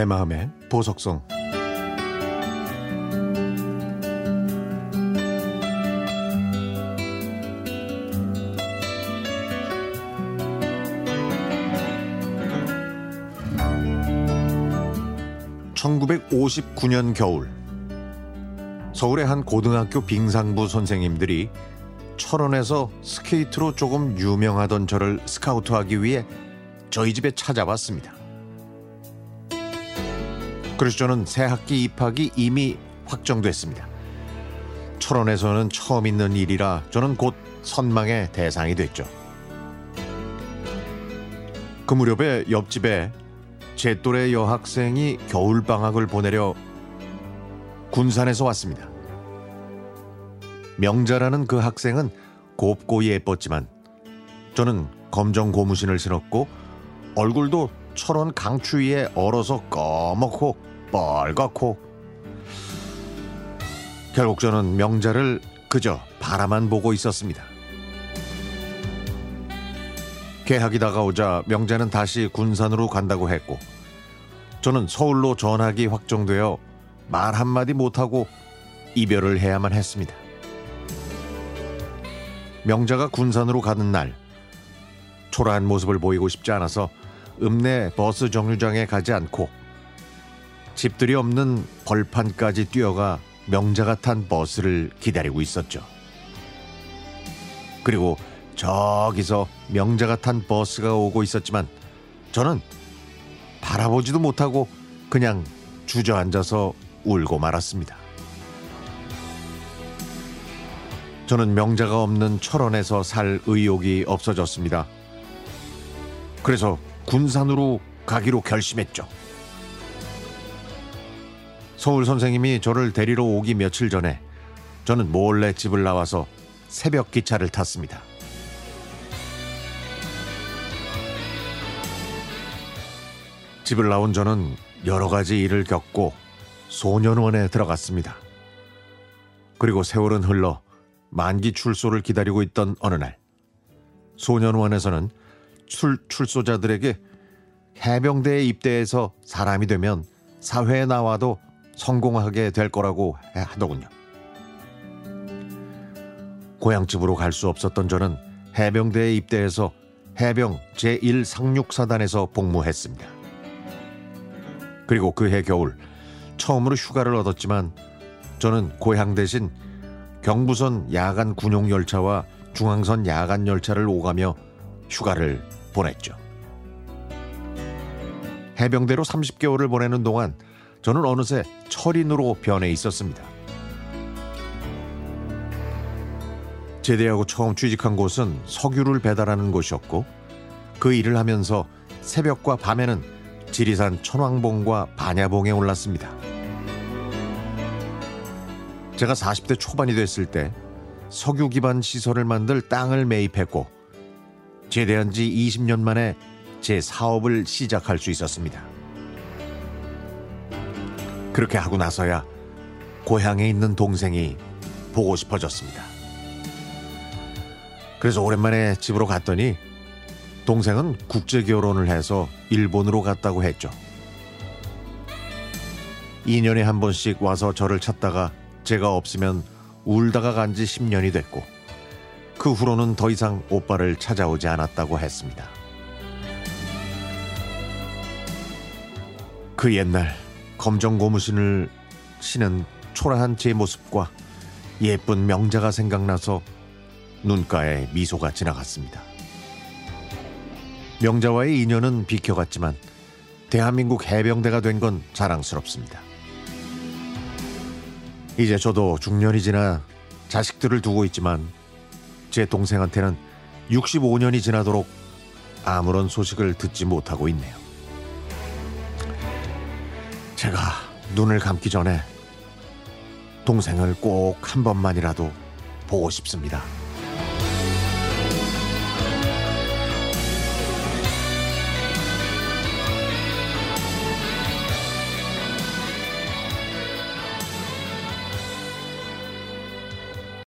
내 마음의 보석성 (1959년) 겨울 서울의 한 고등학교 빙상부 선생님들이 철원에서 스케이트로 조금 유명하던 저를 스카우트하기 위해 저희 집에 찾아왔습니다. 저는 새 학기 입학이 이미 확정됐습니다. 철원에서는 처음 있는 일이라 저는 곧 선망의 대상이 됐죠. 그 무렵에 옆집에 제 또래 여학생이 겨울방학을 보내려 군산에서 왔습니다. 명자라는 그 학생은 곱고 예뻤지만 저는 검정 고무신을 신었고 얼굴도 철원 강추위에 얼어서 꺼멓고 빨갛고 결국 저는 명자를 그저 바라만 보고 있었습니다. 개학이 다가오자 명자는 다시 군산으로 간다고 했고 저는 서울로 전학이 확정되어 말 한마디 못하고 이별을 해야만 했습니다. 명자가 군산으로 가는 날 초라한 모습을 보이고 싶지 않아서 읍내 버스 정류장에 가지 않고 집들이 없는 벌판까지 뛰어가 명자가 탄 버스를 기다리고 있었죠. 그리고 저기서 명자가 탄 버스가 오고 있었지만 저는 바라보지도 못하고 그냥 주저앉아서 울고 말았습니다. 저는 명자가 없는 철원에서 살 의욕이 없어졌습니다. 그래서 군산으로 가기로 결심했죠. 서울 선생님이 저를 데리러 오기 며칠 전에 저는 몰래 집을 나와서 새벽 기차를 탔습니다. 집을 나온 저는 여러 가지 일을 겪고 소년원에 들어갔습니다. 그리고 세월은 흘러 만기 출소를 기다리고 있던 어느 날 소년원에서는 출, 출소자들에게 해병대에 입대해서 사람이 되면 사회에 나와도 성공하게 될 거라고 하더군요. 고향집으로 갈 수 없었던 저는 해병대에 입대해서 해병 제1상륙사단에서 복무했습니다. 그리고 그 해 겨울 처음으로 휴가를 얻었지만 저는 고향 대신 경부선 야간 군용 열차와 중앙선 야간 열차를 오가며 휴가를 보냈죠. 해병대로 30개월을 보내는 동안 저는 어느새 철인으로 변해 있었습니다. 제대하고 처음 취직한 곳은 석유를 배달하는 곳이었고 그 일을 하면서 새벽과 밤에는 지리산 천왕봉과 반야봉에 올랐습니다. 제가 40대 초반이 됐을 때 석유 기반 시설을 만들 땅을 매입했고 제대한 지 20년 만에 제 사업을 시작할 수 있었습니다. 그렇게 하고 나서야 고향에 있는 동생이 보고 싶어졌습니다. 그래서 오랜만에 집으로 갔더니 동생은 국제 결혼을 해서 일본으로 갔다고 했죠. 2년에 한 번씩 와서 저를 찾다가 제가 없으면 울다가 간 지 10년이 됐고 그 후로는 더 이상 오빠를 찾아오지 않았다고 했습니다. 그 옛날 검정 고무신을 신은 초라한 제 모습과 예쁜 명자가 생각나서 눈가에 미소가 지나갔습니다. 명자와의 인연은 비켜갔지만 대한민국 해병대가 된 건 자랑스럽습니다. 이제 저도 중년이 지나 자식들을 두고 있지만 제 동생한테는 65년이 지나도록 아무런 소식을 듣지 못하고 있네요. 제가 눈을 감기 전에 동생을 꼭 한 번만이라도 보고 싶습니다.